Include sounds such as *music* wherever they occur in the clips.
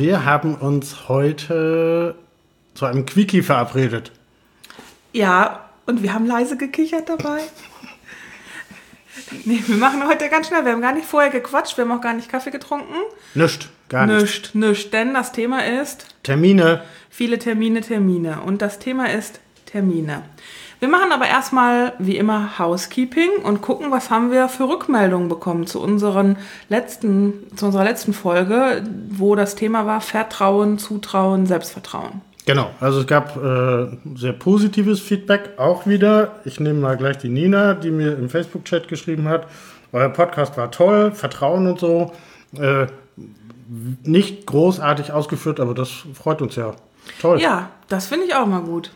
Wir haben uns heute zu einem Quickie verabredet. Ja, und wir haben leise gekichert dabei. *laughs* Nee, wir machen heute ganz schnell. Wir haben gar nicht vorher gequatscht, wir haben auch gar nicht Kaffee getrunken. Nischt, gar nicht. Nischt, nischt. Denn das Thema ist Termine. viele Termine, Termine. Und das Thema ist Termine. Wir machen aber erstmal wie immer Housekeeping und gucken, was haben wir für Rückmeldungen bekommen zu unseren letzten, zu unserer letzten Folge, wo das Thema war Vertrauen, Zutrauen, Selbstvertrauen. Genau, also es gab äh, sehr positives Feedback auch wieder. Ich nehme mal gleich die Nina, die mir im Facebook-Chat geschrieben hat. Euer Podcast war toll, Vertrauen und so. Äh, nicht großartig ausgeführt, aber das freut uns ja. Toll. Ja, das finde ich auch mal gut.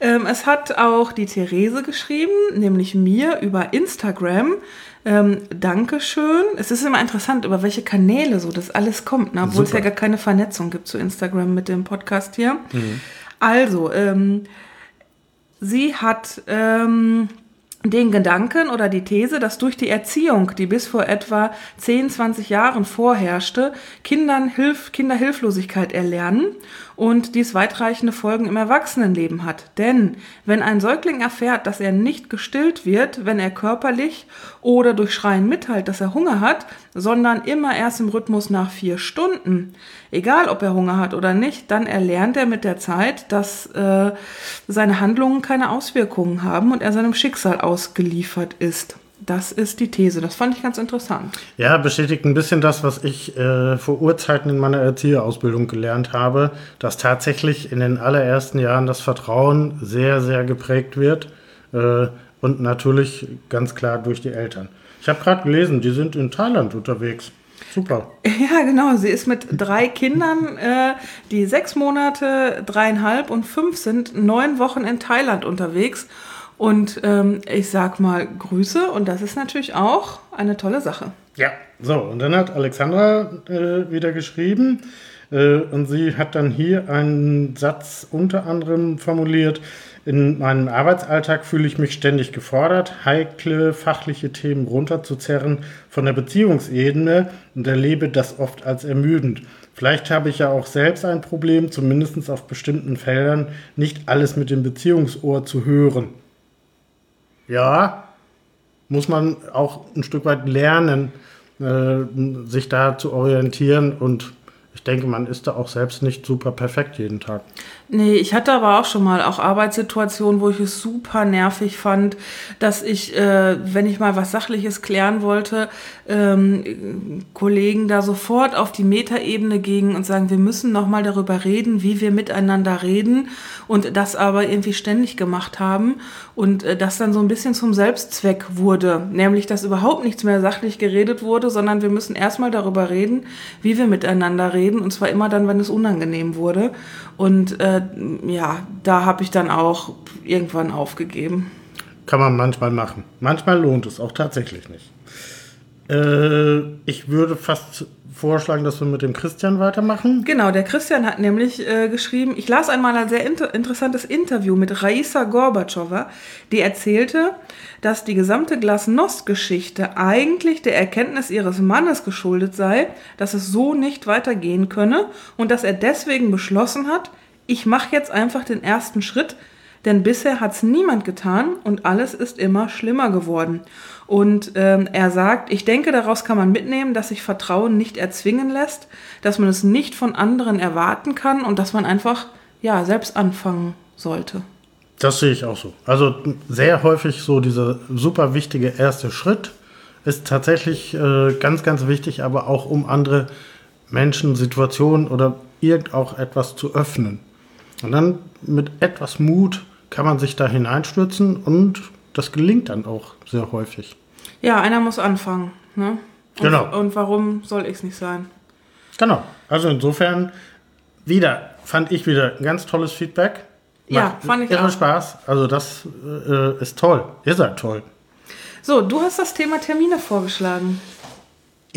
Ähm, es hat auch die Therese geschrieben, nämlich mir über Instagram. Ähm, Dankeschön. Es ist immer interessant, über welche Kanäle so das alles kommt, ne? obwohl es ja Super. gar keine Vernetzung gibt zu Instagram mit dem Podcast hier. Also, ähm, sie hat ähm, den Gedanken oder die These, dass durch die Erziehung, die bis vor etwa 10, 20 Jahren vorherrschte, Kindern Hilf Kinderhilflosigkeit erlernen und dies weitreichende Folgen im Erwachsenenleben hat. Denn wenn ein Säugling erfährt, dass er nicht gestillt wird, wenn er körperlich oder durch Schreien mitteilt, dass er Hunger hat, sondern immer erst im Rhythmus nach vier Stunden, egal ob er Hunger hat oder nicht, dann erlernt er mit der Zeit, dass äh, seine Handlungen keine Auswirkungen haben und er seinem Schicksal ausgeliefert ist. Das ist die These. Das fand ich ganz interessant. Ja, bestätigt ein bisschen das, was ich äh, vor Urzeiten in meiner Erzieherausbildung gelernt habe, dass tatsächlich in den allerersten Jahren das Vertrauen sehr, sehr geprägt wird äh, und natürlich ganz klar durch die Eltern. Ich habe gerade gelesen, die sind in Thailand unterwegs. Super. *laughs* Ja, genau. Sie ist mit drei Kindern, äh, die sechs Monate, dreieinhalb und fünf sind, neun Wochen in Thailand unterwegs. Und ähm, ich sag mal Grüße und das ist natürlich auch eine tolle Sache. Ja, so, und dann hat Alexandra äh, wieder geschrieben äh, und sie hat dann hier einen Satz unter anderem formuliert. In meinem Arbeitsalltag fühle ich mich ständig gefordert, heikle fachliche Themen runterzuzerren von der Beziehungsebene und erlebe das oft als ermüdend. Vielleicht habe ich ja auch selbst ein Problem, zumindest auf bestimmten Feldern nicht alles mit dem Beziehungsohr zu hören. Ja, muss man auch ein Stück weit lernen, äh, sich da zu orientieren. Und ich denke, man ist da auch selbst nicht super perfekt jeden Tag. Nee, ich hatte aber auch schon mal auch Arbeitssituationen, wo ich es super nervig fand, dass ich, äh, wenn ich mal was Sachliches klären wollte, ähm, Kollegen da sofort auf die Metaebene gingen und sagen, wir müssen noch mal darüber reden, wie wir miteinander reden und das aber irgendwie ständig gemacht haben und äh, das dann so ein bisschen zum Selbstzweck wurde, nämlich dass überhaupt nichts mehr sachlich geredet wurde, sondern wir müssen erstmal darüber reden, wie wir miteinander reden und zwar immer dann, wenn es unangenehm wurde. Und äh, ja, da habe ich dann auch irgendwann aufgegeben. Kann man manchmal machen. Manchmal lohnt es auch tatsächlich nicht. Äh, ich würde fast vorschlagen, dass wir mit dem Christian weitermachen. Genau, der Christian hat nämlich äh, geschrieben, ich las einmal ein sehr inter interessantes Interview mit Raisa Gorbatschowa, die erzählte, dass die gesamte Glasnost-Geschichte eigentlich der Erkenntnis ihres Mannes geschuldet sei, dass es so nicht weitergehen könne und dass er deswegen beschlossen hat, ich mache jetzt einfach den ersten Schritt, denn bisher hat es niemand getan und alles ist immer schlimmer geworden. Und ähm, er sagt, ich denke, daraus kann man mitnehmen, dass sich Vertrauen nicht erzwingen lässt, dass man es nicht von anderen erwarten kann und dass man einfach ja selbst anfangen sollte. Das sehe ich auch so. Also sehr häufig so dieser super wichtige erste Schritt ist tatsächlich äh, ganz, ganz wichtig, aber auch um andere Menschen, Situationen oder irgend auch etwas zu öffnen. Und dann mit etwas Mut kann man sich da hineinstürzen und das gelingt dann auch sehr häufig. Ja, einer muss anfangen. Ne? Und, Genau. Und warum soll ich es nicht sein? Genau. Also insofern wieder, fand ich wieder ein ganz tolles Feedback. Ja, Macht fand ich irre auch. Spaß. Also das äh, ist toll. Ihr seid toll. So, du hast das Thema Termine vorgeschlagen.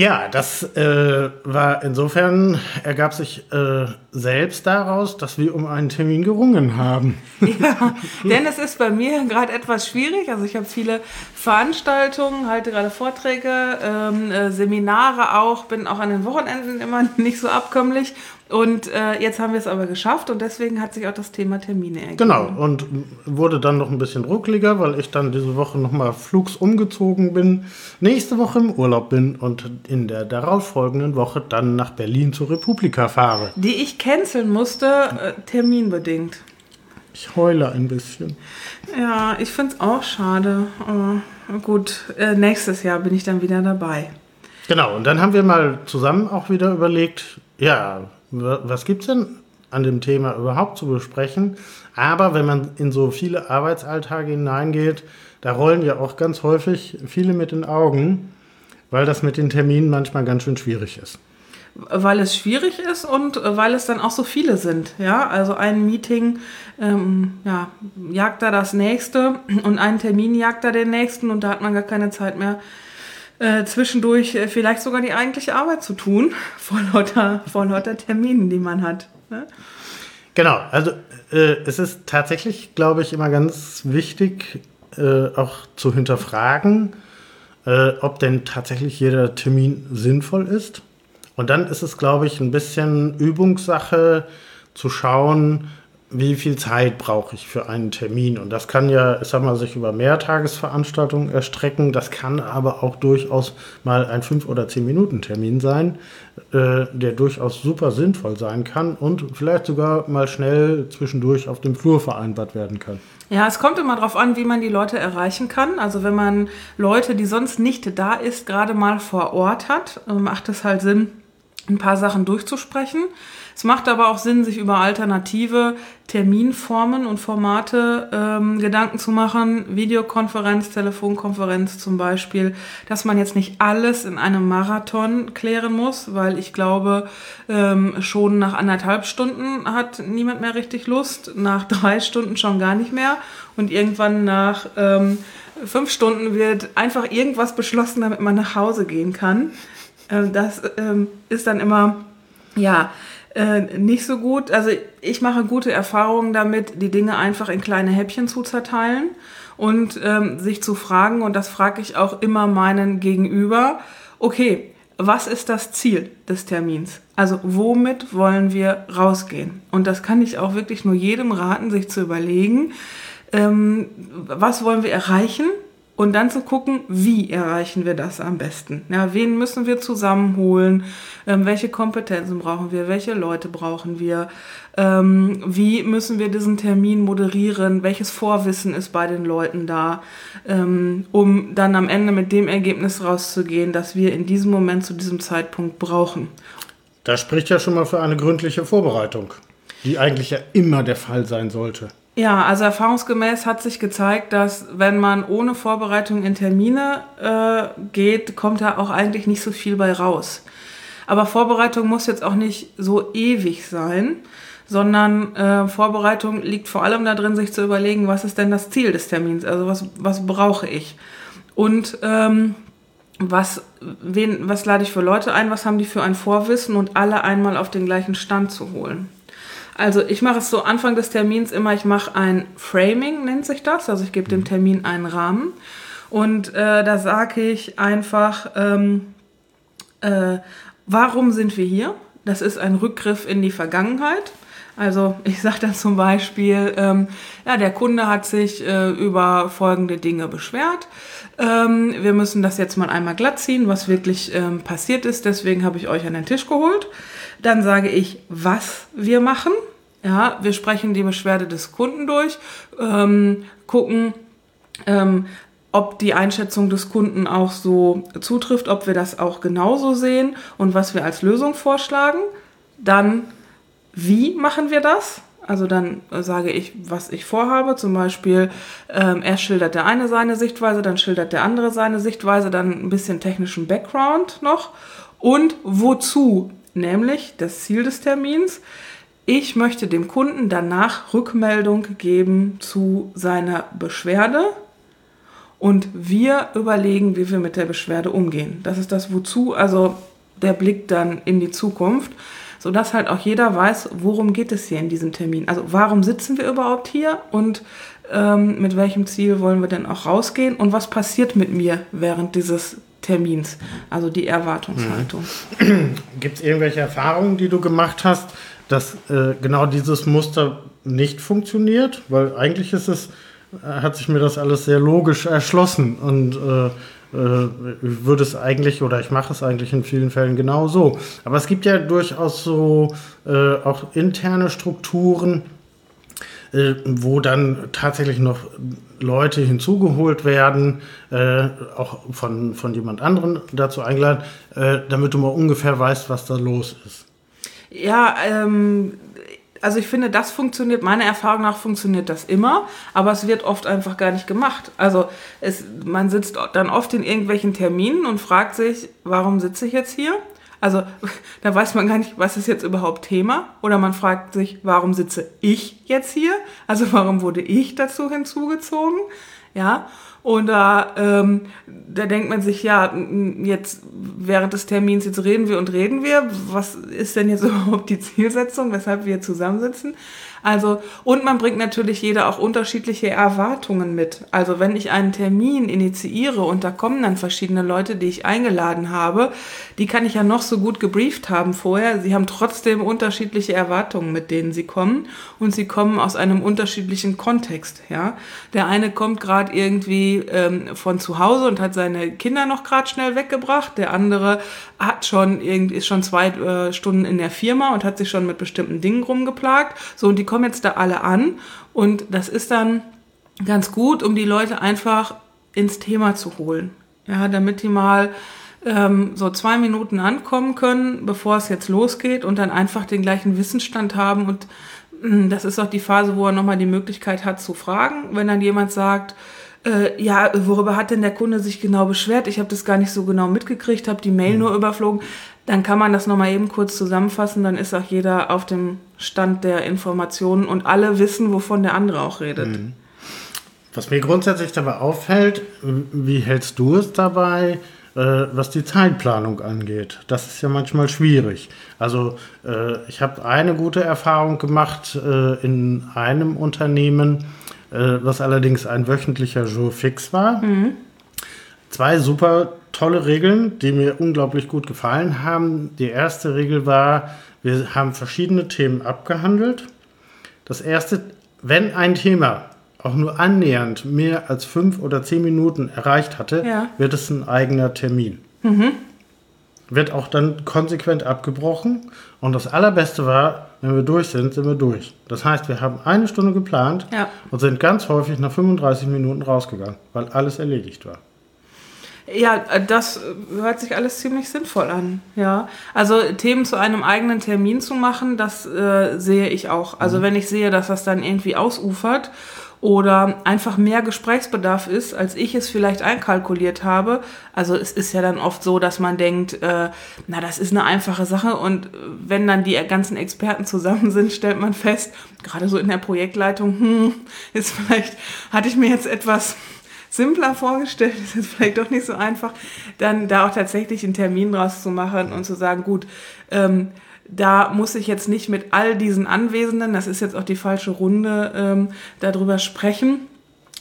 Ja, das äh, war insofern, ergab sich äh, selbst daraus, dass wir um einen Termin gerungen haben. *laughs* Ja, denn es ist bei mir gerade etwas schwierig. Also ich habe viele Veranstaltungen, halte gerade Vorträge, ähm, äh, Seminare auch, bin auch an den Wochenenden immer *laughs* nicht so abkömmlich und äh, jetzt haben wir es aber geschafft und deswegen hat sich auch das Thema Termine ergeben. Genau, und wurde dann noch ein bisschen ruckliger, weil ich dann diese Woche nochmal flugs umgezogen bin, nächste Woche im Urlaub bin und in der darauffolgenden Woche dann nach Berlin zur Republika fahre. Die ich canceln musste, äh, terminbedingt. Ich heule ein bisschen. Ja, ich finde es auch schade. Aber gut, äh, nächstes Jahr bin ich dann wieder dabei. Genau, und dann haben wir mal zusammen auch wieder überlegt, ja, was gibt es denn an dem Thema überhaupt zu besprechen? Aber wenn man in so viele Arbeitsalltage hineingeht, da rollen ja auch ganz häufig viele mit den Augen, weil das mit den Terminen manchmal ganz schön schwierig ist. Weil es schwierig ist und weil es dann auch so viele sind. Ja, also ein Meeting ähm, ja, jagt da das nächste und ein Termin jagt da den nächsten und da hat man gar keine Zeit mehr, äh, zwischendurch äh, vielleicht sogar die eigentliche Arbeit zu tun, *laughs* vor lauter, vor lauter Terminen, die man hat. Ne? Genau, also äh, es ist tatsächlich, glaube ich, immer ganz wichtig, äh, auch zu hinterfragen, äh, ob denn tatsächlich jeder Termin sinnvoll ist. Und dann ist es, glaube ich, ein bisschen Übungssache zu schauen, wie viel Zeit brauche ich für einen Termin. Und das kann ja, ich sag mal, sich über Mehrtagesveranstaltungen erstrecken. Das kann aber auch durchaus mal ein 5- oder 10-Minuten-Termin sein, äh, der durchaus super sinnvoll sein kann und vielleicht sogar mal schnell zwischendurch auf dem Flur vereinbart werden kann. Ja, es kommt immer darauf an, wie man die Leute erreichen kann. Also wenn man Leute, die sonst nicht da ist, gerade mal vor Ort hat, äh, macht es halt Sinn, ein paar Sachen durchzusprechen. Es macht aber auch Sinn, sich über alternative Terminformen und Formate ähm, Gedanken zu machen. Videokonferenz, Telefonkonferenz zum Beispiel, dass man jetzt nicht alles in einem Marathon klären muss, weil ich glaube, ähm, schon nach anderthalb Stunden hat niemand mehr richtig Lust, nach drei Stunden schon gar nicht mehr und irgendwann nach ähm, fünf Stunden wird einfach irgendwas beschlossen, damit man nach Hause gehen kann. Ähm, das ähm, ist dann immer, ja, äh, nicht so gut. Also ich mache gute Erfahrungen damit, die Dinge einfach in kleine Häppchen zu zerteilen und ähm, sich zu fragen, und das frage ich auch immer meinen Gegenüber, okay, was ist das Ziel des Termins? Also womit wollen wir rausgehen? Und das kann ich auch wirklich nur jedem raten, sich zu überlegen, ähm, was wollen wir erreichen und dann zu gucken, wie erreichen wir das am besten. Ja, wen müssen wir zusammenholen? Ähm, welche Kompetenzen brauchen wir? Welche Leute brauchen wir? Ähm, wie müssen wir diesen Termin moderieren? Welches Vorwissen ist bei den Leuten da? Ähm, um dann am Ende mit dem Ergebnis rauszugehen, das wir in diesem Moment zu diesem Zeitpunkt brauchen. Das spricht ja schon mal für eine gründliche Vorbereitung, die eigentlich ja immer der Fall sein sollte. Ja, also erfahrungsgemäß hat sich gezeigt, dass wenn man ohne Vorbereitung in Termine äh, geht, kommt da auch eigentlich nicht so viel bei raus. Aber Vorbereitung muss jetzt auch nicht so ewig sein, sondern äh, Vorbereitung liegt vor allem darin, sich zu überlegen, was ist denn das Ziel des Termins? Also was, was brauche ich? Und ähm, was, wen, was lade ich für Leute ein? Was haben die für ein Vorwissen? Und alle einmal auf den gleichen Stand zu holen. Also ich mache es so Anfang des Termins immer, ich mache ein Framing, nennt sich das. Also ich gebe dem Termin einen Rahmen. Und äh, da sage ich einfach, ähm, äh, warum sind wir hier? Das ist ein Rückgriff in die Vergangenheit. Also ich sage dann zum Beispiel, ähm, ja, der Kunde hat sich äh, über folgende Dinge beschwert. Ähm, wir müssen das jetzt mal einmal glatt ziehen, was wirklich ähm, passiert ist. Deswegen habe ich euch an den Tisch geholt. Dann sage ich, was wir machen. Ja, wir sprechen die Beschwerde des Kunden durch, ähm, gucken, ähm, ob die Einschätzung des Kunden auch so zutrifft, ob wir das auch genauso sehen und was wir als Lösung vorschlagen. Dann, wie machen wir das? Also dann sage ich, was ich vorhabe. Zum Beispiel, ähm, er schildert der eine seine Sichtweise, dann schildert der andere seine Sichtweise, dann ein bisschen technischen Background noch. Und wozu nämlich das Ziel des Termins. Ich möchte dem Kunden danach Rückmeldung geben zu seiner Beschwerde und wir überlegen, wie wir mit der Beschwerde umgehen. Das ist das Wozu, also der Blick dann in die Zukunft, sodass halt auch jeder weiß, worum geht es hier in diesem Termin. Also warum sitzen wir überhaupt hier und ähm, mit welchem Ziel wollen wir denn auch rausgehen und was passiert mit mir während dieses Termins, also die Erwartungshaltung. *clears throat* Gibt es irgendwelche Erfahrungen, die du gemacht hast, dass äh, genau dieses Muster nicht funktioniert? Weil eigentlich ist es hat sich mir das alles sehr logisch erschlossen und äh, äh, würde es eigentlich oder ich mache es eigentlich in vielen Fällen genau so. Aber es gibt ja durchaus so äh, auch interne Strukturen, äh, wo dann tatsächlich noch Leute hinzugeholt werden, äh, auch von, von jemand anderem dazu eingeladen, äh, damit du mal ungefähr weißt, was da los ist. Ja, ähm, also ich finde, das funktioniert, meiner Erfahrung nach funktioniert das immer, aber es wird oft einfach gar nicht gemacht. Also es, man sitzt dann oft in irgendwelchen Terminen und fragt sich, warum sitze ich jetzt hier? Also *laughs* da weiß man gar nicht, was ist jetzt überhaupt Thema. Oder man fragt sich, warum sitze ich jetzt hier? Also warum wurde ich dazu hinzugezogen? Ja. Und da, ähm, da denkt man sich, ja, jetzt während des Termins, jetzt reden wir und reden wir. Was ist denn jetzt *laughs* überhaupt die Zielsetzung, weshalb wir zusammensitzen? Also, und man bringt natürlich jeder auch unterschiedliche Erwartungen mit. Also, wenn ich einen Termin initiiere und da kommen dann verschiedene Leute, die ich eingeladen habe, die kann ich ja noch so gut gebrieft haben vorher. Sie haben trotzdem unterschiedliche Erwartungen, mit denen sie kommen und sie kommen aus einem unterschiedlichen Kontext, ja. Der eine kommt gerade irgendwie ähm, von zu Hause und hat seine Kinder noch gerade schnell weggebracht. Der andere hat schon irgendwie, ist schon zwei äh, Stunden in der Firma und hat sich schon mit bestimmten Dingen rumgeplagt. So, und die kommen jetzt da alle an und das ist dann ganz gut, um die Leute einfach ins Thema zu holen. Ja, damit die mal ähm, so zwei Minuten ankommen können, bevor es jetzt losgeht und dann einfach den gleichen Wissensstand haben. Und mh, hm, das ist auch die Phase, wo er nochmal die Möglichkeit hat zu fragen. Wenn dann jemand sagt, äh, ja, worüber hat denn der Kunde sich genau beschwert? Ich habe das gar nicht so genau mitgekriegt, habe die Mail mhm. nur überflogen. Dann kann man das nochmal eben kurz zusammenfassen, dann ist auch jeder auf dem Stand der Informationen und alle wissen, wovon der andere auch redet. Mhm. Was mir grundsätzlich dabei auffällt, wie hältst du es dabei, äh, was die Zeitplanung angeht? Das ist ja manchmal schwierig. Also äh, ich habe eine gute Erfahrung gemacht äh, in einem Unternehmen, was allerdings ein wöchentlicher Jour fix war. Mhm. Zwei super tolle Regeln, die mir unglaublich gut gefallen haben. Die erste Regel war, wir haben verschiedene Themen abgehandelt. Das erste, wenn ein Thema auch nur annähernd mehr als fünf oder zehn Minuten erreicht hatte, ja. wird es ein eigener Termin. Mhm. Wird auch dann konsequent abgebrochen. Und das Allerbeste war, wenn wir durch sind, sind wir durch. Das heißt, wir haben eine Stunde geplant ja. und sind ganz häufig nach 35 Minuten rausgegangen, weil alles erledigt war. Ja, das hört sich alles ziemlich sinnvoll an. Ja, also Themen zu einem eigenen Termin zu machen, das äh, sehe ich auch. Also mhm. wenn ich sehe, dass das dann irgendwie ausufert oder einfach mehr Gesprächsbedarf ist, als ich es vielleicht einkalkuliert habe. Also es ist ja dann oft so, dass man denkt, äh, na, das ist eine einfache Sache und wenn dann die ganzen Experten zusammen sind, stellt man fest, gerade so in der Projektleitung, hm, ist vielleicht, hatte ich mir jetzt etwas simpler vorgestellt, ist jetzt vielleicht doch nicht so einfach, dann da auch tatsächlich einen Termin draus zu machen und zu sagen, gut, ähm, da muss ich jetzt nicht mit all diesen Anwesenden, das ist jetzt auch die falsche Runde, ähm, darüber sprechen.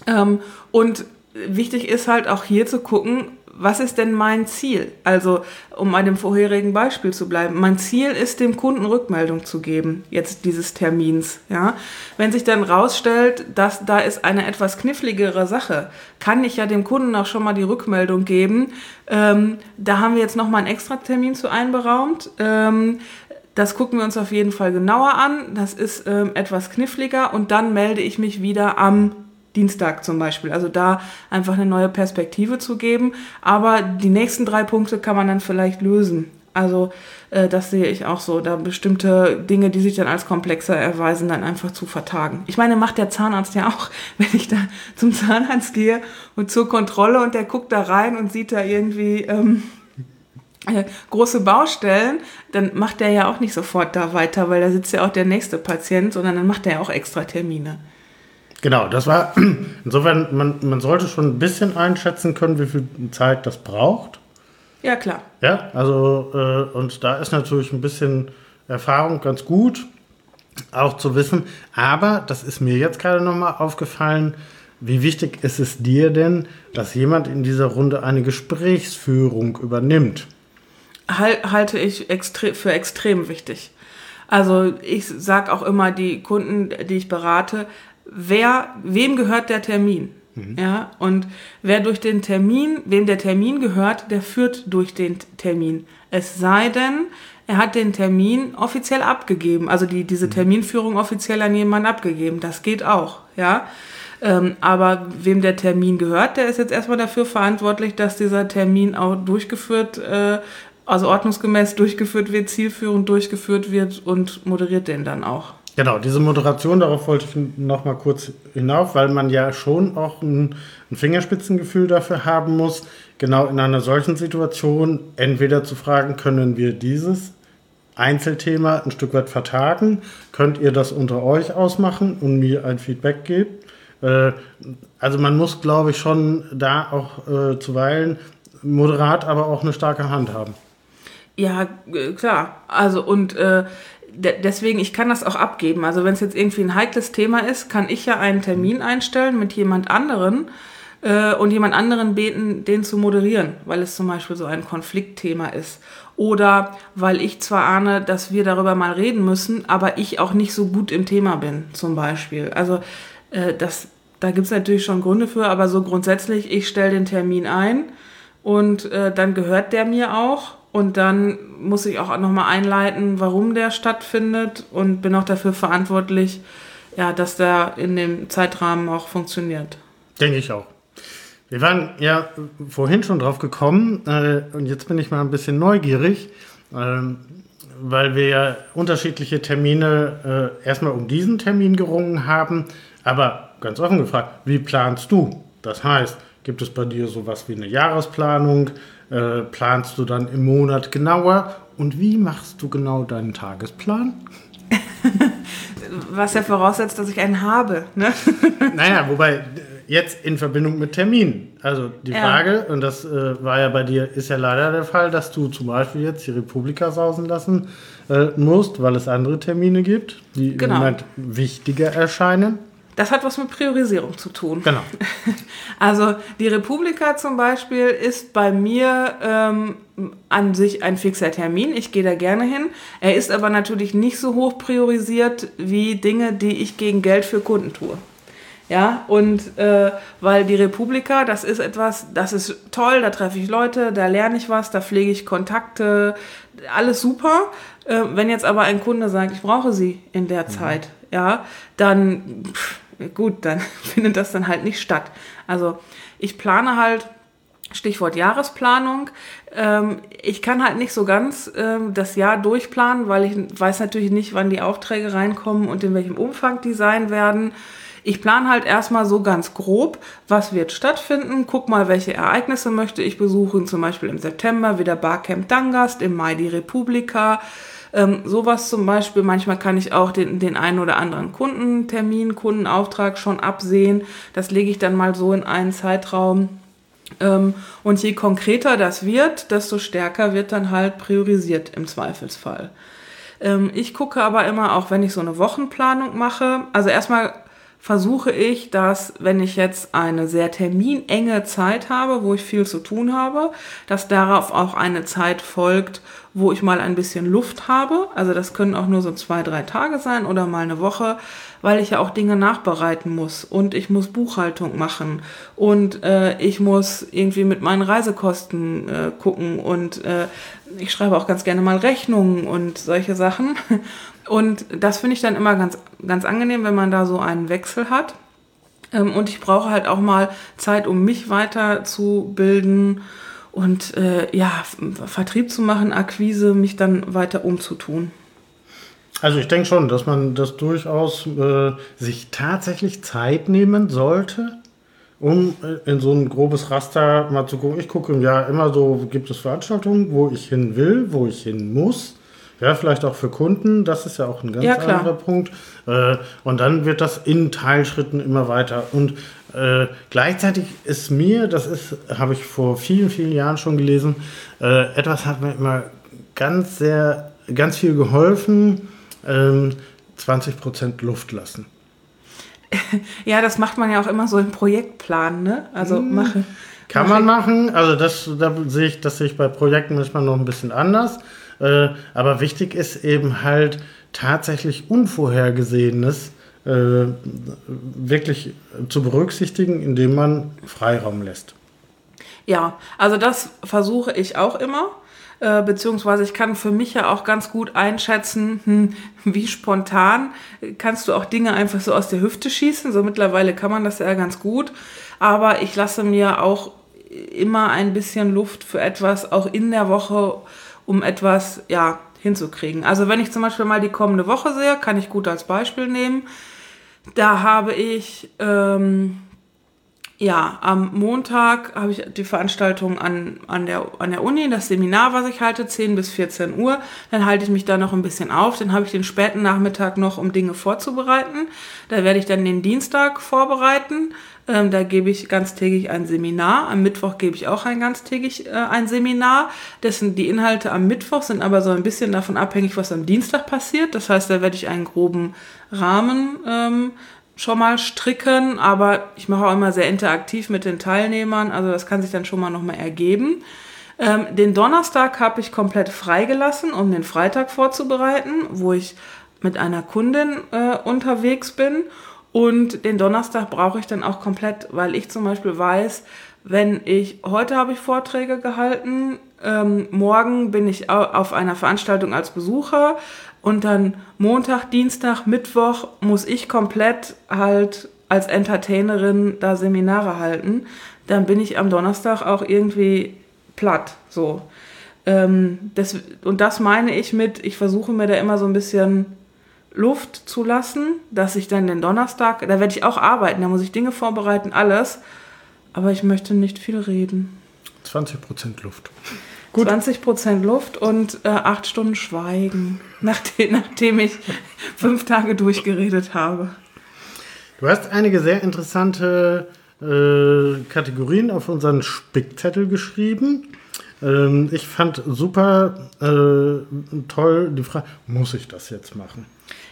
Ähm, und wichtig ist halt auch hier zu gucken, was ist denn mein Ziel? Also, um bei dem vorherigen Beispiel zu bleiben, mein Ziel ist, dem Kunden Rückmeldung zu geben, jetzt dieses Termins. Ja? Wenn sich dann rausstellt, dass da ist eine etwas kniffligere Sache, kann ich ja dem Kunden auch schon mal die Rückmeldung geben. Ähm, da haben wir jetzt nochmal einen extra Termin zu einberaumt. Ähm, das gucken wir uns auf jeden Fall genauer an. Das ist ähm, etwas kniffliger und dann melde ich mich wieder am Dienstag zum Beispiel. Also da einfach eine neue Perspektive zu geben. Aber die nächsten drei Punkte kann man dann vielleicht lösen. Also äh, das sehe ich auch so. Da bestimmte Dinge, die sich dann als komplexer erweisen, dann einfach zu vertagen. Ich meine, macht der Zahnarzt ja auch, *laughs* wenn ich da zum Zahnarzt gehe und zur Kontrolle und der guckt da rein und sieht da irgendwie ähm, äh, große Baustellen, dann macht der ja auch nicht sofort da weiter, weil da sitzt ja auch der nächste Patient, sondern dann macht er ja auch extra Termine. Genau, das war *clears throat* insofern, man, man sollte schon ein bisschen einschätzen können, wie viel Zeit das braucht. Ja, klar. Ja, also äh, und da ist natürlich ein bisschen Erfahrung ganz gut, auch zu wissen. Aber das ist mir jetzt gerade nochmal aufgefallen. Wie wichtig ist es dir denn, dass jemand in dieser Runde eine Gesprächsführung übernimmt? Halte ich extre für extrem wichtig. Also ich sage auch immer die Kunden, die ich berate, wer, wem gehört der Termin? Mhm. Ja, und wer durch den Termin, wem der Termin gehört, der führt durch den Termin. Es sei denn, er hat den Termin offiziell abgegeben, also die, diese mhm. Terminführung offiziell an jemanden abgegeben. Das geht auch, ja. Ähm, aber wem der Termin gehört, der ist jetzt erstmal dafür verantwortlich, dass dieser Termin auch durchgeführt, äh, also ordnungsgemäß durchgeführt wird, zielführend durchgeführt wird und moderiert den dann auch. Genau, diese Moderation, darauf wollte ich noch mal kurz hinauf, weil man ja schon auch ein, ein, Fingerspitzengefühl dafür haben muss, genau in einer solchen Situation entweder zu fragen, können wir dieses Einzelthema ein Stück weit vertagen, könnt ihr das unter euch ausmachen und mir ein Feedback geben. Äh, also man muss, glaube ich, schon da auch äh, zuweilen moderat, aber auch eine starke Hand haben. Ja, äh, klar. Also und äh, deswegen, ich kann das auch abgeben. Also wenn es jetzt irgendwie ein heikles Thema ist, kann ich ja einen Termin einstellen mit jemand anderen äh, und jemand anderen beten, den zu moderieren, weil es zum Beispiel so ein Konfliktthema ist. Oder weil ich zwar ahne, dass wir darüber mal reden müssen, aber ich auch nicht so gut im Thema bin, zum Beispiel. Also äh, das, da gibt es natürlich schon Gründe für, aber so grundsätzlich, ich stelle den Termin ein und äh, dann gehört der mir auch und dann muss ich auch nochmal einleiten, warum der stattfindet und bin auch dafür verantwortlich, ja, dass der in dem Zeitrahmen auch funktioniert. Denke ich auch. Wir waren ja vorhin schon drauf gekommen äh, und jetzt bin ich mal ein bisschen neugierig, äh, weil wir ja unterschiedliche Termine äh, erstmal um diesen Termin gerungen haben, aber ganz offen gefragt, wie planst du? Das heißt, gibt es bei dir sowas wie eine Jahresplanung? Äh, planst du dann im Monat genauer? Und wie machst du genau deinen Tagesplan? *laughs* Was ja voraussetzt, dass ich einen habe. Ne? *laughs* naja, wobei jetzt in Verbindung mit Terminen. Also die ja. Frage, und das äh, war ja bei dir, ist ja leider der Fall, dass du zum Beispiel jetzt die Republika sausen lassen äh, musst, weil es andere Termine gibt, die genau. im Moment wichtiger erscheinen. Das hat was mit Priorisierung zu tun. Genau. *laughs* Also die Republika zum Beispiel ist bei mir ähm, an sich ein fixer Termin. Ich gehe da gerne hin. Er ist aber natürlich nicht so hoch priorisiert wie Dinge, die ich gegen Geld für Kunden tue. Ja, und äh, weil die Republika, das ist etwas, das ist toll, da treffe ich Leute, da lerne ich was, da pflege ich Kontakte, alles super. Äh, wenn jetzt aber ein Kunde sagt, ich brauche sie in der mhm. Zeit, ja, dann pff, gut, dann *laughs* findet das dann halt nicht statt. Also ich plane halt, Stichwort Jahresplanung, ähm, ich kann halt nicht so ganz ähm, das Jahr durchplanen, weil ich weiß natürlich nicht, wann die Aufträge reinkommen und in welchem Umfang die sein werden. Ich plane halt erstmal so ganz grob, was wird stattfinden, guck mal, welche Ereignisse möchte ich besuchen, zum Beispiel im September wieder Barcamp Dangast, im Mai die Republika, ähm, sowas zum Beispiel, manchmal kann ich auch den, den einen oder anderen Kundentermin, Kundenauftrag schon absehen. Das lege ich dann mal so in einen Zeitraum. Ähm, und je konkreter das wird, desto stärker wird dann halt priorisiert im Zweifelsfall. Ähm, ich gucke aber immer, auch wenn ich so eine Wochenplanung mache, also erstmal versuche ich, dass wenn ich jetzt eine sehr terminenge Zeit habe, wo ich viel zu tun habe, dass darauf auch eine Zeit folgt, wo ich mal ein bisschen Luft habe. Also das können auch nur so zwei, drei Tage sein oder mal eine Woche, weil ich ja auch Dinge nachbereiten muss und ich muss Buchhaltung machen und äh, ich muss irgendwie mit meinen Reisekosten äh, gucken und äh, ich schreibe auch ganz gerne mal Rechnungen und solche Sachen. Und das finde ich dann immer ganz, ganz angenehm, wenn man da so einen Wechsel hat. Ähm, und ich brauche halt auch mal Zeit, um mich weiterzubilden und äh, ja, Vertrieb zu machen, Akquise, mich dann weiter umzutun. Also ich denke schon, dass man das durchaus äh, sich tatsächlich Zeit nehmen sollte, um äh, in so ein grobes Raster mal zu gucken. Ich gucke im Jahr immer so, gibt es Veranstaltungen, wo ich hin will, wo ich hin muss Ja, vielleicht auch für Kunden, das ist ja auch ein ganz ja, anderer Punkt. Äh, und dann wird das in Teilschritten immer weiter. Und äh, gleichzeitig ist mir, das ist, habe ich vor vielen, vielen Jahren schon gelesen, äh, etwas hat mir immer ganz sehr, ganz viel geholfen, ähm, 20% Luft lassen. *laughs* Ja, das macht man ja auch immer so im Projektplan, ne? Also hm, mache. Kann man machen. Also das, da sehe ich, das sehe ich bei Projekten manchmal noch ein bisschen anders. Äh, aber wichtig ist eben halt tatsächlich Unvorhergesehenes äh, wirklich zu berücksichtigen, indem man Freiraum lässt. Ja, also das versuche ich auch immer. Äh, beziehungsweise ich kann für mich ja auch ganz gut einschätzen, hm, *laughs* wie spontan kannst du auch Dinge einfach so aus der Hüfte schießen. So mittlerweile kann man das ja ganz gut. Aber ich lasse mir auch immer ein bisschen Luft für etwas, auch in der Woche, um etwas, ja, hinzukriegen. Also wenn ich zum Beispiel mal die kommende Woche sehe, kann ich gut als Beispiel nehmen. Da habe ich ähm, ja, am Montag habe ich die Veranstaltung an, an, der, an der Uni, das Seminar, was ich halte, 10 bis 14 Uhr. Dann halte ich mich da noch ein bisschen auf. Dann habe ich den späten Nachmittag noch, um Dinge vorzubereiten. Da werde ich dann den Dienstag vorbereiten. Ähm, da gebe ich ganztägig ein Seminar. Am Mittwoch gebe ich auch ein ganztägig äh, ein Seminar. Dessen die Inhalte am Mittwoch sind aber so ein bisschen davon abhängig, was am Dienstag passiert. Das heißt, da werde ich einen groben Rahmen ähm, schon mal stricken, aber ich mache auch immer sehr interaktiv mit den Teilnehmern, also das kann sich dann schon mal nochmal ergeben. Ähm, den Donnerstag habe ich komplett freigelassen, um den Freitag vorzubereiten, wo ich mit einer Kundin äh, unterwegs bin. Und den Donnerstag brauche ich dann auch komplett, weil ich zum Beispiel weiß, wenn ich, heute habe ich Vorträge gehalten, ähm, morgen bin ich auf einer Veranstaltung als Besucher, und dann Montag, Dienstag, Mittwoch muss ich komplett halt als Entertainerin da Seminare halten. Dann bin ich am Donnerstag auch irgendwie platt. So. Ähm, das, und das meine ich mit, ich versuche mir da immer so ein bisschen Luft zu lassen, dass ich dann den Donnerstag, da werde ich auch arbeiten, da muss ich Dinge vorbereiten, alles. Aber ich möchte nicht viel reden. 20% Luft. Gut. 20 Prozent Luft und äh, acht Stunden Schweigen, *laughs* nachdem, nachdem ich fünf Tage durchgeredet habe. Du hast einige sehr interessante äh, Kategorien auf unseren Spickzettel geschrieben. Ähm, ich fand super äh, toll die Frage, muss ich das jetzt machen?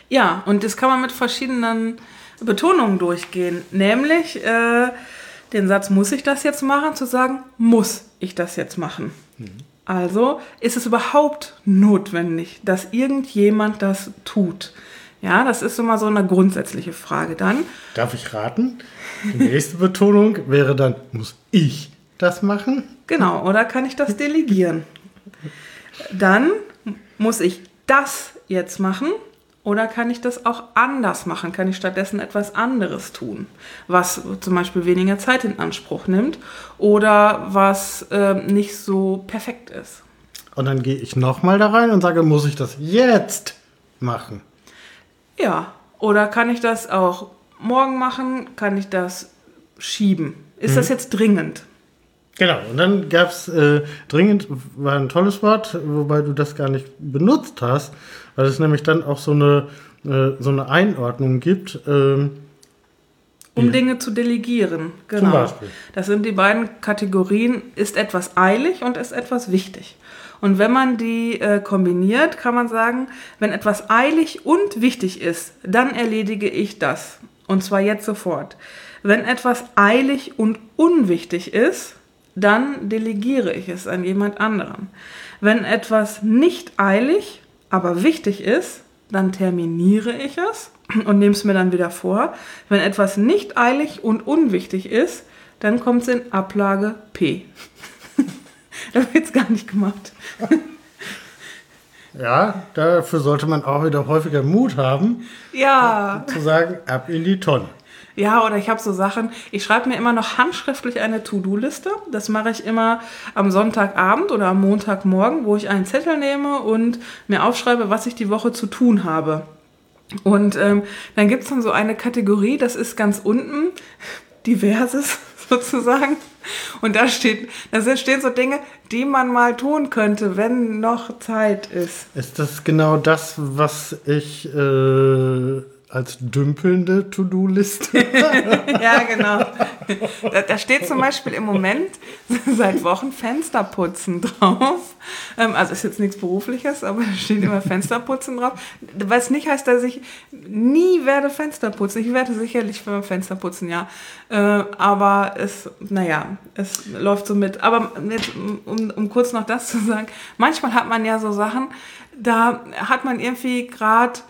Ja, und das kann man mit verschiedenen Betonungen durchgehen. Nämlich äh, den Satz, muss ich das jetzt machen, zu sagen, muss ich das jetzt machen. Mhm. Also ist es überhaupt notwendig, dass irgendjemand das tut? Ja, das ist immer so eine grundsätzliche Frage dann. Darf ich raten? Die nächste Betonung wäre dann, muss ich das machen? Genau, oder kann ich das delegieren? Dann muss ich das jetzt machen oder kann ich das auch anders machen? Kann ich stattdessen etwas anderes tun, was zum Beispiel weniger Zeit in Anspruch nimmt oder was äh, nicht so perfekt ist? Und dann gehe ich nochmal da rein und sage, muss ich das jetzt machen? Ja, oder kann ich das auch morgen machen? Kann ich das schieben? Ist mhm. das jetzt dringend? Genau, und dann gab es äh, dringend, war ein tolles Wort, wobei du das gar nicht benutzt hast, weil es nämlich dann auch so eine, äh, so eine Einordnung gibt. Ähm, um Dinge zu delegieren, genau. Zum Beispiel. Das sind die beiden Kategorien, ist etwas eilig und ist etwas wichtig. Und wenn man die äh, kombiniert, kann man sagen, wenn etwas eilig und wichtig ist, dann erledige ich das. Und zwar jetzt sofort. Wenn etwas eilig und unwichtig ist, dann delegiere ich es an jemand anderen. Wenn etwas nicht eilig, aber wichtig ist, dann terminiere ich es und nehme es mir dann wieder vor. Wenn etwas nicht eilig und unwichtig ist, dann kommt es in Ablage P. *laughs* das wird es gar nicht gemacht. *laughs* ja, dafür sollte man auch wieder häufiger Mut haben. Ja. Zu sagen, ab in die Tonne. Ja, oder ich habe so Sachen, ich schreibe mir immer noch handschriftlich eine To-Do-Liste. Das mache ich immer am Sonntagabend oder am Montagmorgen, wo ich einen Zettel nehme und mir aufschreibe, was ich die Woche zu tun habe. Und ähm, dann gibt es dann so eine Kategorie, das ist ganz unten, *laughs* diverses *laughs* sozusagen. Und da steht, da stehen so Dinge, die man mal tun könnte, wenn noch Zeit ist. Ist das genau das, was ich äh, als dümpelnde To-Do-Liste. *laughs* ja, genau. Da, da, steht zum Beispiel im Moment *laughs* seit Wochen Fensterputzen drauf. Ähm, also ist jetzt nichts Berufliches, aber da steht immer Fensterputzen drauf. Was nicht heißt, dass ich nie werde Fenster putzen. Ich werde sicherlich für Fensterputzen, ja. Äh, aber es, naja, es läuft so mit. Aber jetzt, um, um kurz noch das zu sagen, manchmal hat man ja so Sachen, da hat man irgendwie gerade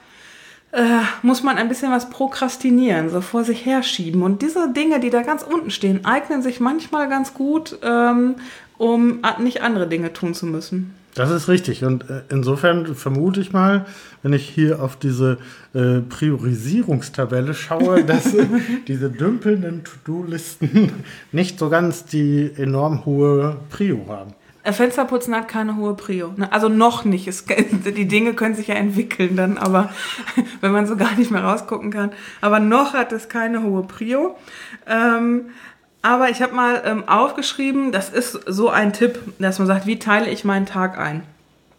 äh, muss man ein bisschen was prokrastinieren, so vor sich herschieben. Und diese Dinge, die da ganz unten stehen, eignen sich manchmal ganz gut, ähm, um nicht andere Dinge tun zu müssen. Das ist richtig. Und äh, insofern vermute ich mal, wenn ich hier auf diese äh, Priorisierungstabelle schaue, *laughs* dass diese dümpelnden To-Do-Listen *laughs* nicht so ganz die enorm hohe Prio haben. Äh, Fensterputzen hat keine hohe Prio. Ne? Also noch nicht. Es, *laughs* die Dinge können sich ja entwickeln dann, aber *laughs* wenn man so gar nicht mehr rausgucken kann. Aber noch hat es keine hohe Prio. Ähm, aber ich habe mal ähm, aufgeschrieben, das ist so ein Tipp, dass man sagt, wie teile ich meinen Tag ein?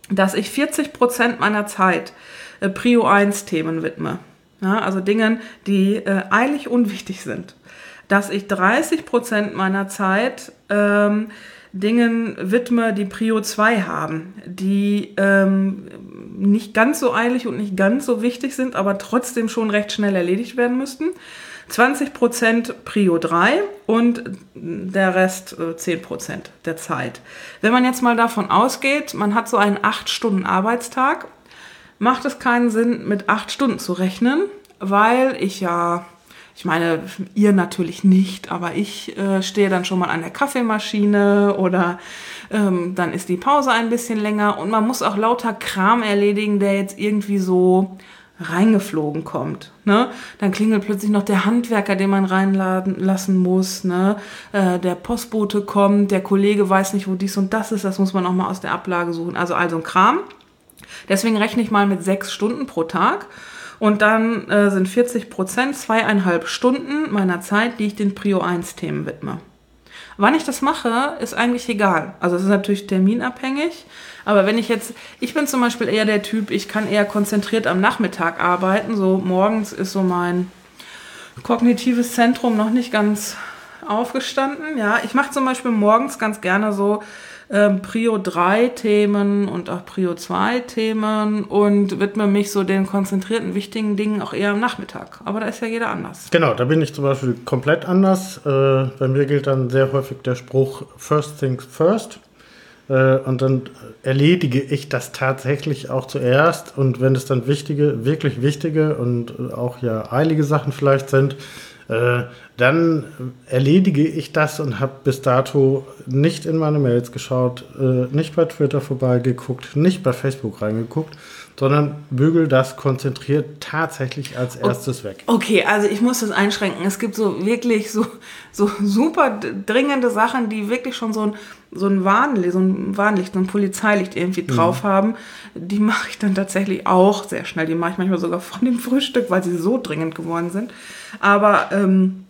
Dass ich 40 Prozent meiner Zeit äh, Prio 1 Themen widme. Ja, also Dingen, die äh, eilig unwichtig sind. Dass ich 30 Prozent meiner Zeit ähm, Dingen widme, die Prio 2 haben, die ähm, nicht ganz so eilig und nicht ganz so wichtig sind, aber trotzdem schon recht schnell erledigt werden müssten. 20% Prio 3 und der Rest äh, 10% der Zeit. Wenn man jetzt mal davon ausgeht, man hat so einen 8-Stunden-Arbeitstag, macht es keinen Sinn, mit 8 Stunden zu rechnen, weil ich ja ich meine, ihr natürlich nicht, aber ich äh, stehe dann schon mal an der Kaffeemaschine oder ähm, dann ist die Pause ein bisschen länger und man muss auch lauter Kram erledigen, der jetzt irgendwie so reingeflogen kommt. Ne? Dann klingelt plötzlich noch der Handwerker, den man reinladen lassen muss. Ne? Äh, der Postbote kommt, der Kollege weiß nicht, wo dies und das ist, das muss man auch mal aus der Ablage suchen. Also all so ein Kram. Deswegen rechne ich mal mit sechs Stunden pro Tag. Und dann äh, sind 40 Prozent, zweieinhalb Stunden meiner Zeit, die ich den Prio 1 Themen widme. Wann ich das mache, ist eigentlich egal. Also es ist natürlich terminabhängig. Aber wenn ich jetzt, ich bin zum Beispiel eher der Typ, ich kann eher konzentriert am Nachmittag arbeiten. So morgens ist so mein kognitives Zentrum noch nicht ganz aufgestanden. Ja, ich mache zum Beispiel morgens ganz gerne so ähm, Prio 3 Themen und auch Prio 2 Themen und widme mich so den konzentrierten, wichtigen Dingen auch eher am Nachmittag. Aber da ist ja jeder anders. Genau, da bin ich zum Beispiel komplett anders. Äh, bei mir gilt dann sehr häufig der Spruch First Things First. Äh, und dann erledige ich das tatsächlich auch zuerst. Und wenn es dann wichtige, wirklich wichtige und auch ja eilige Sachen vielleicht sind, äh, dann erledige ich das und habe bis dato nicht in meine Mails geschaut, äh, nicht bei Twitter vorbeigeguckt, nicht bei Facebook reingeguckt, sondern bügel das konzentriert tatsächlich als erstes weg. Okay, also ich muss das einschränken. Es gibt so wirklich so, so super dringende Sachen, die wirklich schon so ein, so ein Warnlicht, so ein Warnlicht, so ein Polizeilicht irgendwie drauf mhm. haben. Die mache ich dann tatsächlich auch sehr schnell. Die mache ich manchmal sogar von dem Frühstück, weil sie so dringend geworden sind. Aber ähm,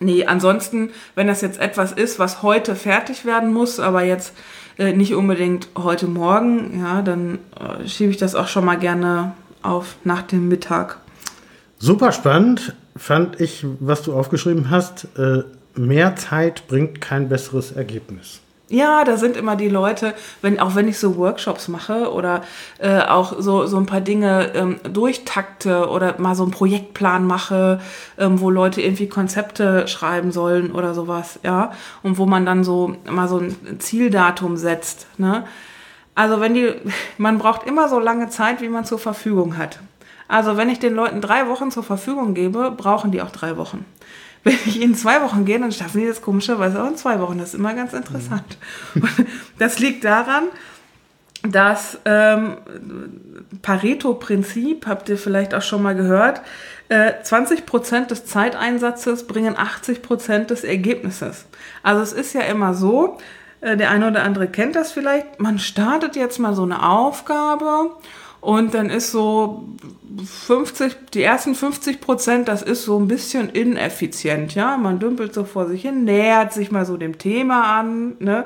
Nee, ansonsten, wenn das jetzt etwas ist, was heute fertig werden muss, aber jetzt äh, nicht unbedingt heute Morgen, ja, dann äh, schiebe ich das auch schon mal gerne auf nach dem Mittag. Super spannend fand ich, was du aufgeschrieben hast. Äh, mehr Zeit bringt kein besseres Ergebnis. Ja, da sind immer die Leute, wenn, auch wenn ich so Workshops mache oder äh, auch so, so ein paar Dinge ähm, durchtakte oder mal so einen Projektplan mache, ähm, wo Leute irgendwie Konzepte schreiben sollen oder sowas, ja, und wo man dann so mal so ein Zieldatum setzt, ne? Also wenn die, *laughs* man braucht immer so lange Zeit, wie man zur Verfügung hat. Also wenn ich den Leuten drei Wochen zur Verfügung gebe, brauchen die auch drei Wochen. Wenn ich in zwei Wochen gehe, dann schaffen die das komischerweise auch in zwei Wochen. Das ist immer ganz interessant. Mhm. Das liegt daran, dass ähm, Pareto-Prinzip, habt ihr vielleicht auch schon mal gehört, äh, 20% des Zeiteinsatzes bringen 80% des Ergebnisses. Also es ist ja immer so, äh, der eine oder andere kennt das vielleicht, man startet jetzt mal so eine Aufgabe Und dann ist so 50, die ersten 50 Prozent, das ist so ein bisschen ineffizient, ja. Man dümpelt so vor sich hin, nähert sich mal so dem Thema an, ne?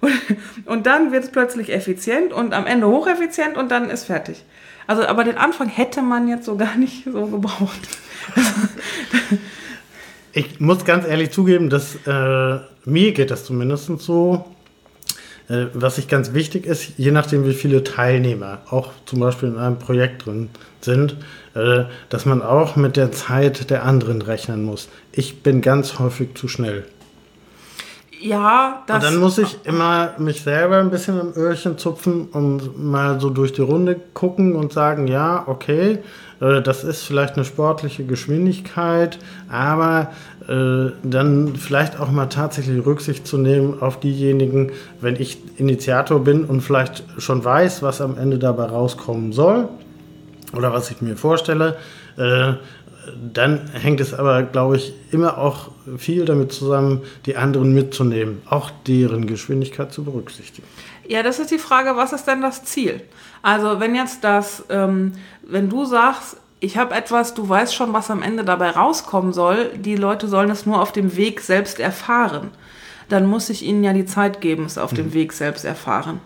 *laughs* Und, dann wird es plötzlich effizient und am Ende hocheffizient und dann ist fertig. Also, aber den Anfang hätte man jetzt so gar nicht so gebraucht. *laughs* ich muss ganz ehrlich zugeben, dass äh, mir geht das zumindest so, was ich ganz wichtig ist, je nachdem wie viele Teilnehmer auch zum Beispiel in einem Projekt drin sind, äh, dass man auch mit der Zeit der anderen rechnen muss. Ich bin ganz häufig zu schnell. Ja, das. Und dann muss ich immer mich selber ein bisschen im Öhrchen zupfen und mal so durch die Runde gucken und sagen, ja, okay, äh, das ist vielleicht eine sportliche Geschwindigkeit, aber äh, dann vielleicht auch mal tatsächlich Rücksicht zu nehmen auf diejenigen, wenn ich Initiator bin und vielleicht schon weiß, was am Ende dabei rauskommen soll oder was ich mir vorstelle. Äh, dann hängt es aber, glaube ich, immer auch viel damit zusammen, die anderen mitzunehmen, auch deren Geschwindigkeit zu berücksichtigen. Ja, das ist die Frage, was ist denn das Ziel? Also wenn jetzt das, ähm, wenn du sagst, ich habe etwas, du weißt schon, was am Ende dabei rauskommen soll, die Leute sollen es nur auf dem Weg selbst erfahren, dann muss ich ihnen ja die Zeit geben, es auf mhm. dem Weg selbst erfahren.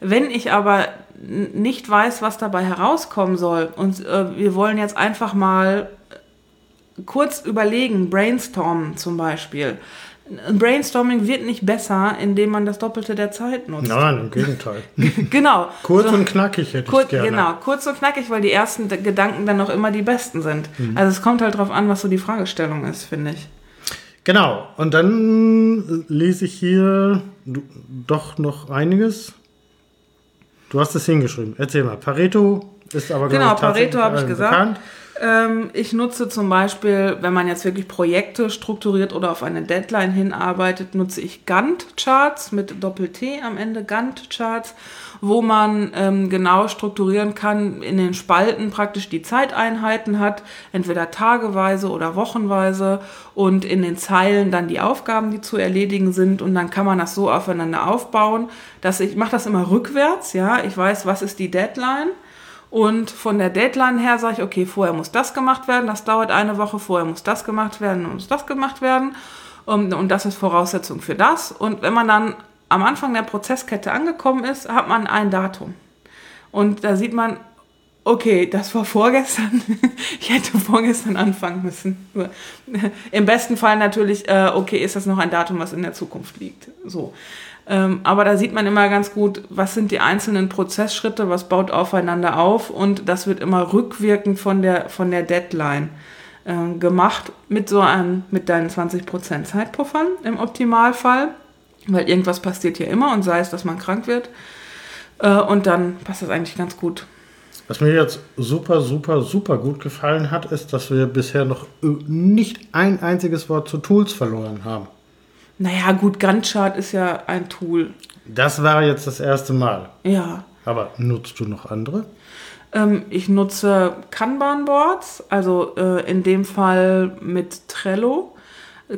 Wenn ich aber nicht weiß, was dabei herauskommen soll und äh, wir wollen jetzt einfach mal kurz überlegen, brainstormen zum Beispiel. Brainstorming wird nicht besser, indem man das Doppelte der Zeit nutzt. Nein, im Gegenteil. *laughs* genau. Kurz so, und knackig hätte kurz, ich gerne. Genau, kurz und knackig, weil die ersten Gedanken dann noch immer die besten sind. Mhm. Also es kommt halt darauf an, was so die Fragestellung ist, finde ich. Genau, und dann lese ich hier doch noch einiges. Du hast es hingeschrieben. Erzähl mal. Pareto ist aber genau, Pareto habe ich gesagt. Bekannt. Ähm, ich nutze zum Beispiel, wenn man jetzt wirklich Projekte strukturiert oder auf eine Deadline hinarbeitet, nutze ich Gantt-Charts mit Doppel-T am Ende, Gantt-Charts, wo man ähm, genau strukturieren kann, in den Spalten praktisch die Zeiteinheiten hat, entweder tageweise oder wochenweise und in den Zeilen dann die Aufgaben, die zu erledigen sind und dann kann man das so aufeinander aufbauen, dass ich, ich mache das immer rückwärts, ja, ich weiß, was ist die Deadline, und von der Deadline her sage ich, okay, vorher muss das gemacht werden, das dauert eine Woche, vorher muss das gemacht werden, muss das gemacht werden. Und, und das ist Voraussetzung für das. Und wenn man dann am Anfang der Prozesskette angekommen ist, hat man ein Datum. Und da sieht man, okay, das war vorgestern. *laughs* ich hätte vorgestern anfangen müssen. Im besten Fall natürlich, äh, okay, ist das noch ein Datum, was in der Zukunft liegt. So. Ähm, aber da sieht man immer ganz gut, was sind die einzelnen Prozessschritte, was baut aufeinander auf und das wird immer rückwirkend von der, von der Deadline äh, gemacht mit so einem, mit deinen 20% Zeitpuffern im Optimalfall, weil irgendwas passiert ja immer und sei es, dass man krank wird. Äh, und dann passt das eigentlich ganz gut. Was mir jetzt super, super, super gut gefallen hat, ist, dass wir bisher noch nicht ein einziges Wort zu Tools verloren haben. Naja, gut, Gantt-Chart ist ja ein Tool. Das war jetzt das erste Mal. Ja. Aber nutzt du noch andere? Ähm, ich nutze Kanban-Boards, also äh, in dem Fall mit Trello.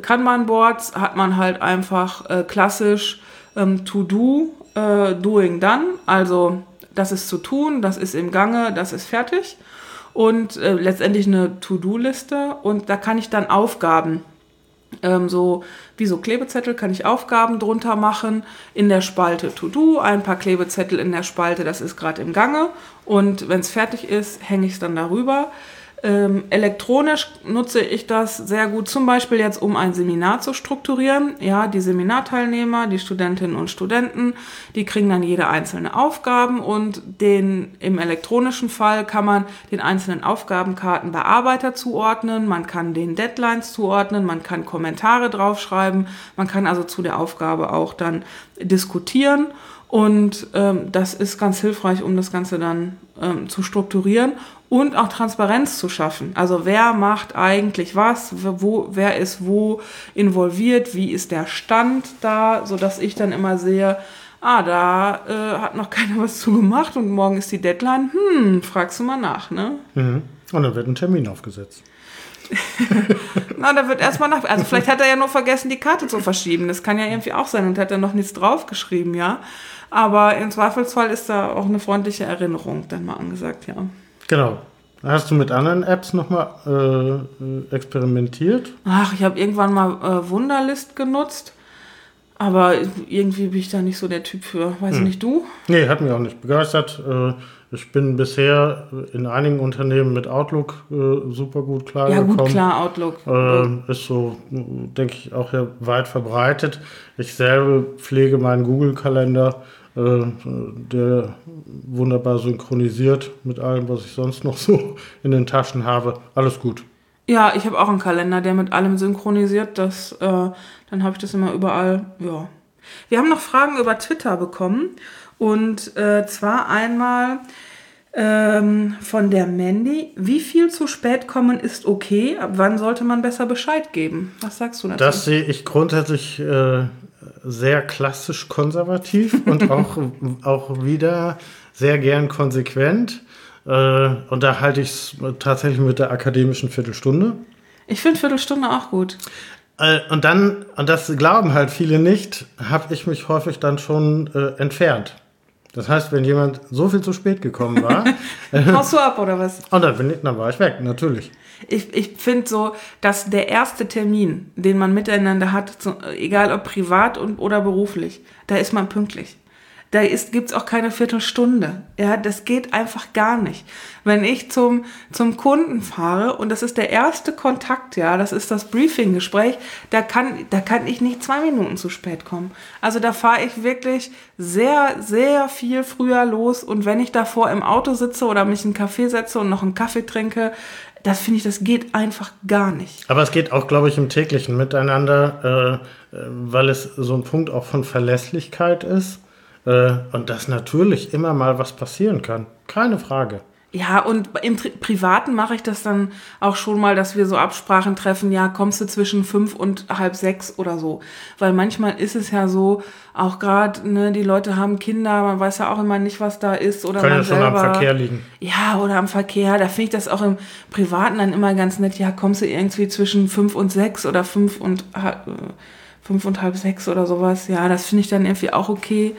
Kanban-Boards hat man halt einfach äh, klassisch ähm, To-Do, äh, Doing Done. Also das ist zu tun, das ist im Gange, das ist fertig. Und äh, letztendlich eine To-Do-Liste. Und da kann ich dann Aufgaben ähm, so wie so Klebezettel kann ich Aufgaben drunter machen. In der Spalte To-Do, ein paar Klebezettel in der Spalte, das ist gerade im Gange. Und wenn es fertig ist, hänge ich es dann darüber. Ähm, elektronisch nutze ich das sehr gut, zum Beispiel jetzt, um ein Seminar zu strukturieren. Ja, die Seminarteilnehmer, die Studentinnen und Studenten, die kriegen dann jede einzelne Aufgaben und den, im elektronischen Fall kann man den einzelnen Aufgabenkarten Bearbeiter zuordnen, man kann den Deadlines zuordnen, man kann Kommentare draufschreiben, man kann also zu der Aufgabe auch dann diskutieren und ähm, das ist ganz hilfreich, um das Ganze dann ähm, zu strukturieren und auch Transparenz zu schaffen. Also wer macht eigentlich was, wo, wer ist wo involviert, wie ist der Stand da, sodass ich dann immer sehe, ah, da äh, hat noch *laughs* keiner was zu gemacht und morgen ist die Deadline. Hm, fragst du mal nach, ne? Mhm. Und dann wird ein Termin aufgesetzt. *laughs* Na, da wird erstmal nach. Also vielleicht hat er ja nur vergessen, die Karte zu verschieben. Das kann ja irgendwie auch sein und hat er noch nichts draufgeschrieben, ja. Aber im Zweifelsfall ist da auch eine freundliche Erinnerung dann mal angesagt, ja. Genau. Hast du mit anderen Apps nochmal äh, experimentiert? Ach, ich habe irgendwann mal äh, Wunderlist genutzt. Aber irgendwie bin ich da nicht so der Typ für. Weiß hm. nicht, du? Nee, hat mich auch nicht begeistert. Äh, ich bin bisher in einigen Unternehmen mit Outlook äh, super gut klargekommen. Ja, gut, klar, Outlook. Äh, ist so, denke ich, auch weit verbreitet. Ich selber pflege meinen Google-Kalender, der wunderbar synchronisiert mit allem, was ich sonst noch so in den Taschen habe. Alles gut. Ja, ich habe auch einen Kalender, der mit allem synchronisiert. Das, äh, dann habe ich das immer überall. Ja. Wir haben noch Fragen über Twitter bekommen. Und äh, zwar einmal ähm, von der Mandy. Wie viel zu spät kommen ist okay? Ab wann sollte man besser Bescheid geben? Was sagst du dazu? Das sehe ich grundsätzlich äh, sehr klassisch konservativ *laughs* und auch, auch wieder sehr gern konsequent. Äh, und da halte ich es tatsächlich mit der akademischen Viertelstunde. Ich finde Viertelstunde auch gut. Äh, und dann, und das glauben halt viele nicht, habe ich mich häufig dann schon äh, entfernt. Das heißt, wenn jemand so viel zu spät gekommen war. *laughs* Haust du ab oder was? Und dann, bin ich, dann war ich weg, natürlich. Ich, ich finde so, dass der erste Termin, den man miteinander hat, egal ob privat und, oder beruflich, da ist man pünktlich. Da gibt es auch keine Viertelstunde. Ja, das geht einfach gar nicht. Wenn ich zum, zum Kunden fahre und das ist der erste Kontakt, ja, das ist das Briefing-Gespräch, da kann, da kann ich nicht zwei Minuten zu spät kommen. Also da fahre ich wirklich sehr, sehr viel früher los und wenn ich davor im Auto sitze oder mich in einen Kaffee setze und noch einen Kaffee trinke, das finde ich, das geht einfach gar nicht. Aber es geht auch, glaube ich, im täglichen Miteinander, äh, weil es so ein Punkt auch von Verlässlichkeit ist. Äh, und dass natürlich immer mal was passieren kann. Keine Frage. Ja, und im Pri Privaten mache ich das dann auch schon mal, dass wir so Absprachen treffen, ja, kommst du zwischen fünf und halb sechs oder so. Weil manchmal ist es ja so, auch gerade, ne, die Leute haben Kinder, man weiß ja auch immer nicht, was da ist. Oder Kann man ja schon selber, am Verkehr liegen. Ja, oder am Verkehr. Da finde ich das auch im Privaten dann immer ganz nett. Ja, kommst du irgendwie zwischen fünf und sechs oder fünf und, äh, fünf und halb sechs oder sowas. Ja, das finde ich dann irgendwie auch okay.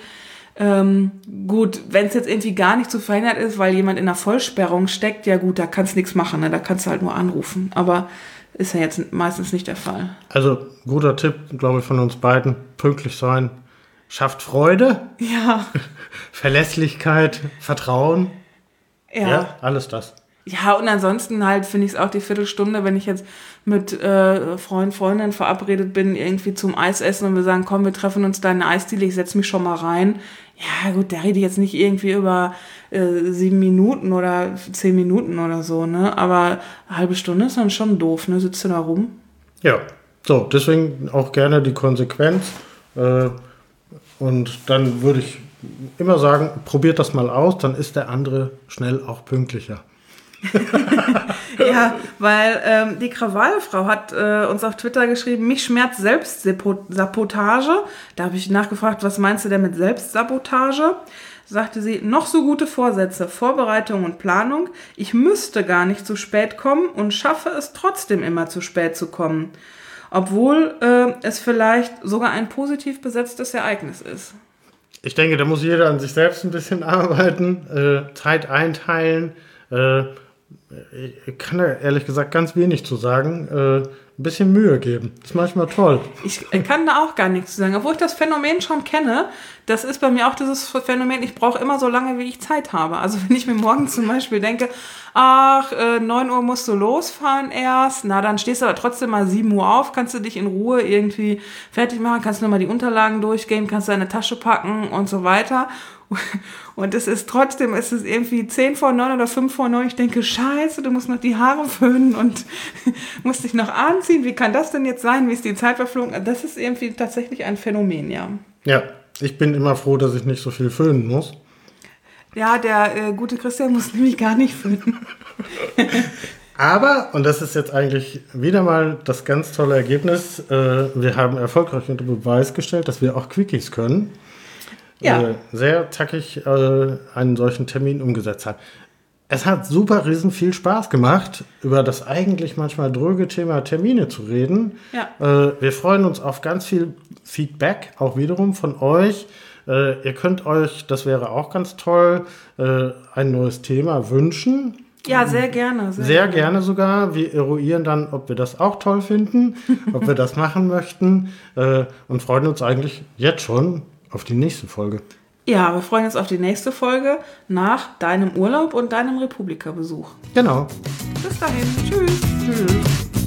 Ähm, gut, wenn es jetzt irgendwie gar nicht zu verhindern ist, weil jemand in einer Vollsperrung steckt, ja gut, da kannst du nichts machen, ne? da kannst du halt nur anrufen. Aber ist ja jetzt meistens nicht der Fall. Also, guter Tipp, glaube ich, von uns beiden. Pünktlich sein schafft Freude. Ja. *laughs* Verlässlichkeit, Vertrauen. Ja. ja alles das. Ja, und ansonsten halt finde ich es auch die Viertelstunde, wenn ich jetzt mit äh, Freund, Freundin verabredet bin, irgendwie zum Eis essen und wir sagen, komm, wir treffen uns da in eine Eisdiele, ich setze mich schon mal rein. Ja, gut, da rede ich jetzt nicht irgendwie über äh, sieben Minuten oder zehn Minuten oder so, ne? Aber eine halbe Stunde ist dann schon doof, ne? Sitzt du da rum? Ja, so, deswegen auch gerne die Konsequenz. Äh, und dann würde ich immer sagen, probiert das mal aus, dann ist der andere schnell auch pünktlicher. *laughs* *laughs* ja, weil ähm, die Krawallfrau hat äh, uns auf Twitter geschrieben, mich schmerzt Selbstsabotage. Da habe ich nachgefragt, was meinst du denn mit Selbstsabotage? Sagte sie, noch so gute Vorsätze, Vorbereitung und Planung. Ich müsste gar nicht zu spät kommen und schaffe es trotzdem immer zu spät zu kommen. Obwohl äh, es vielleicht sogar ein positiv besetztes Ereignis ist. Ich denke, da muss jeder an sich selbst ein bisschen *laughs* arbeiten, äh, Zeit einteilen. Äh, ich kann da ehrlich gesagt ganz wenig zu sagen. Äh, ein bisschen Mühe geben. Das ist manchmal toll. Ich kann da auch gar nichts zu sagen. Obwohl ich das Phänomen schon kenne, das ist bei mir auch dieses Phänomen, ich brauche immer so lange, wie ich Zeit habe. Also wenn ich mir morgen zum Beispiel denke, ach, äh, 9 Uhr musst du losfahren erst, na dann stehst du aber trotzdem mal 7 Uhr auf, kannst du dich in Ruhe irgendwie fertig machen, kannst du nochmal die Unterlagen durchgehen, kannst deine Tasche packen und so weiter. *laughs* Und es ist trotzdem, es ist irgendwie 10 vor 9 oder 5 vor 9. Ich denke, scheiße, du musst noch die Haare *laughs* föhnen und *laughs* musst dich noch anziehen. Wie kann das denn jetzt sein? Wie ist die Zeit verflogen? Das ist irgendwie tatsächlich ein Phänomen, ja. Ja, ich bin immer froh, dass ich nicht so viel föhnen muss. Ja, der äh, gute Christian muss nämlich gar nicht föhnen. Aber, und das ist jetzt eigentlich wieder mal das ganz tolle Ergebnis, äh, wir haben erfolgreich unter Beweis gestellt, dass wir auch Quickies können ja. sehr zackig äh, einen solchen Termin umgesetzt hat. Es hat super riesen viel Spaß gemacht, über das eigentlich manchmal dröge Thema Termine zu reden. Ja. Äh, wir freuen uns auf ganz viel Feedback, auch wiederum von euch. Äh, ihr könnt euch, das wäre auch ganz toll, äh, ein neues Thema wünschen. Ja, sehr gerne. Sehr gerne sogar. Wir eruieren dann, ob wir das auch toll finden, ob wir das *laughs* machen möchten äh, und freuen uns eigentlich jetzt schon auf die nächste Folge. Ja, wir freuen uns auf die nächste Folge nach deinem Urlaub und deinem Republika-Besuch. Genau. Bis dahin. Tschüss. Tschüss.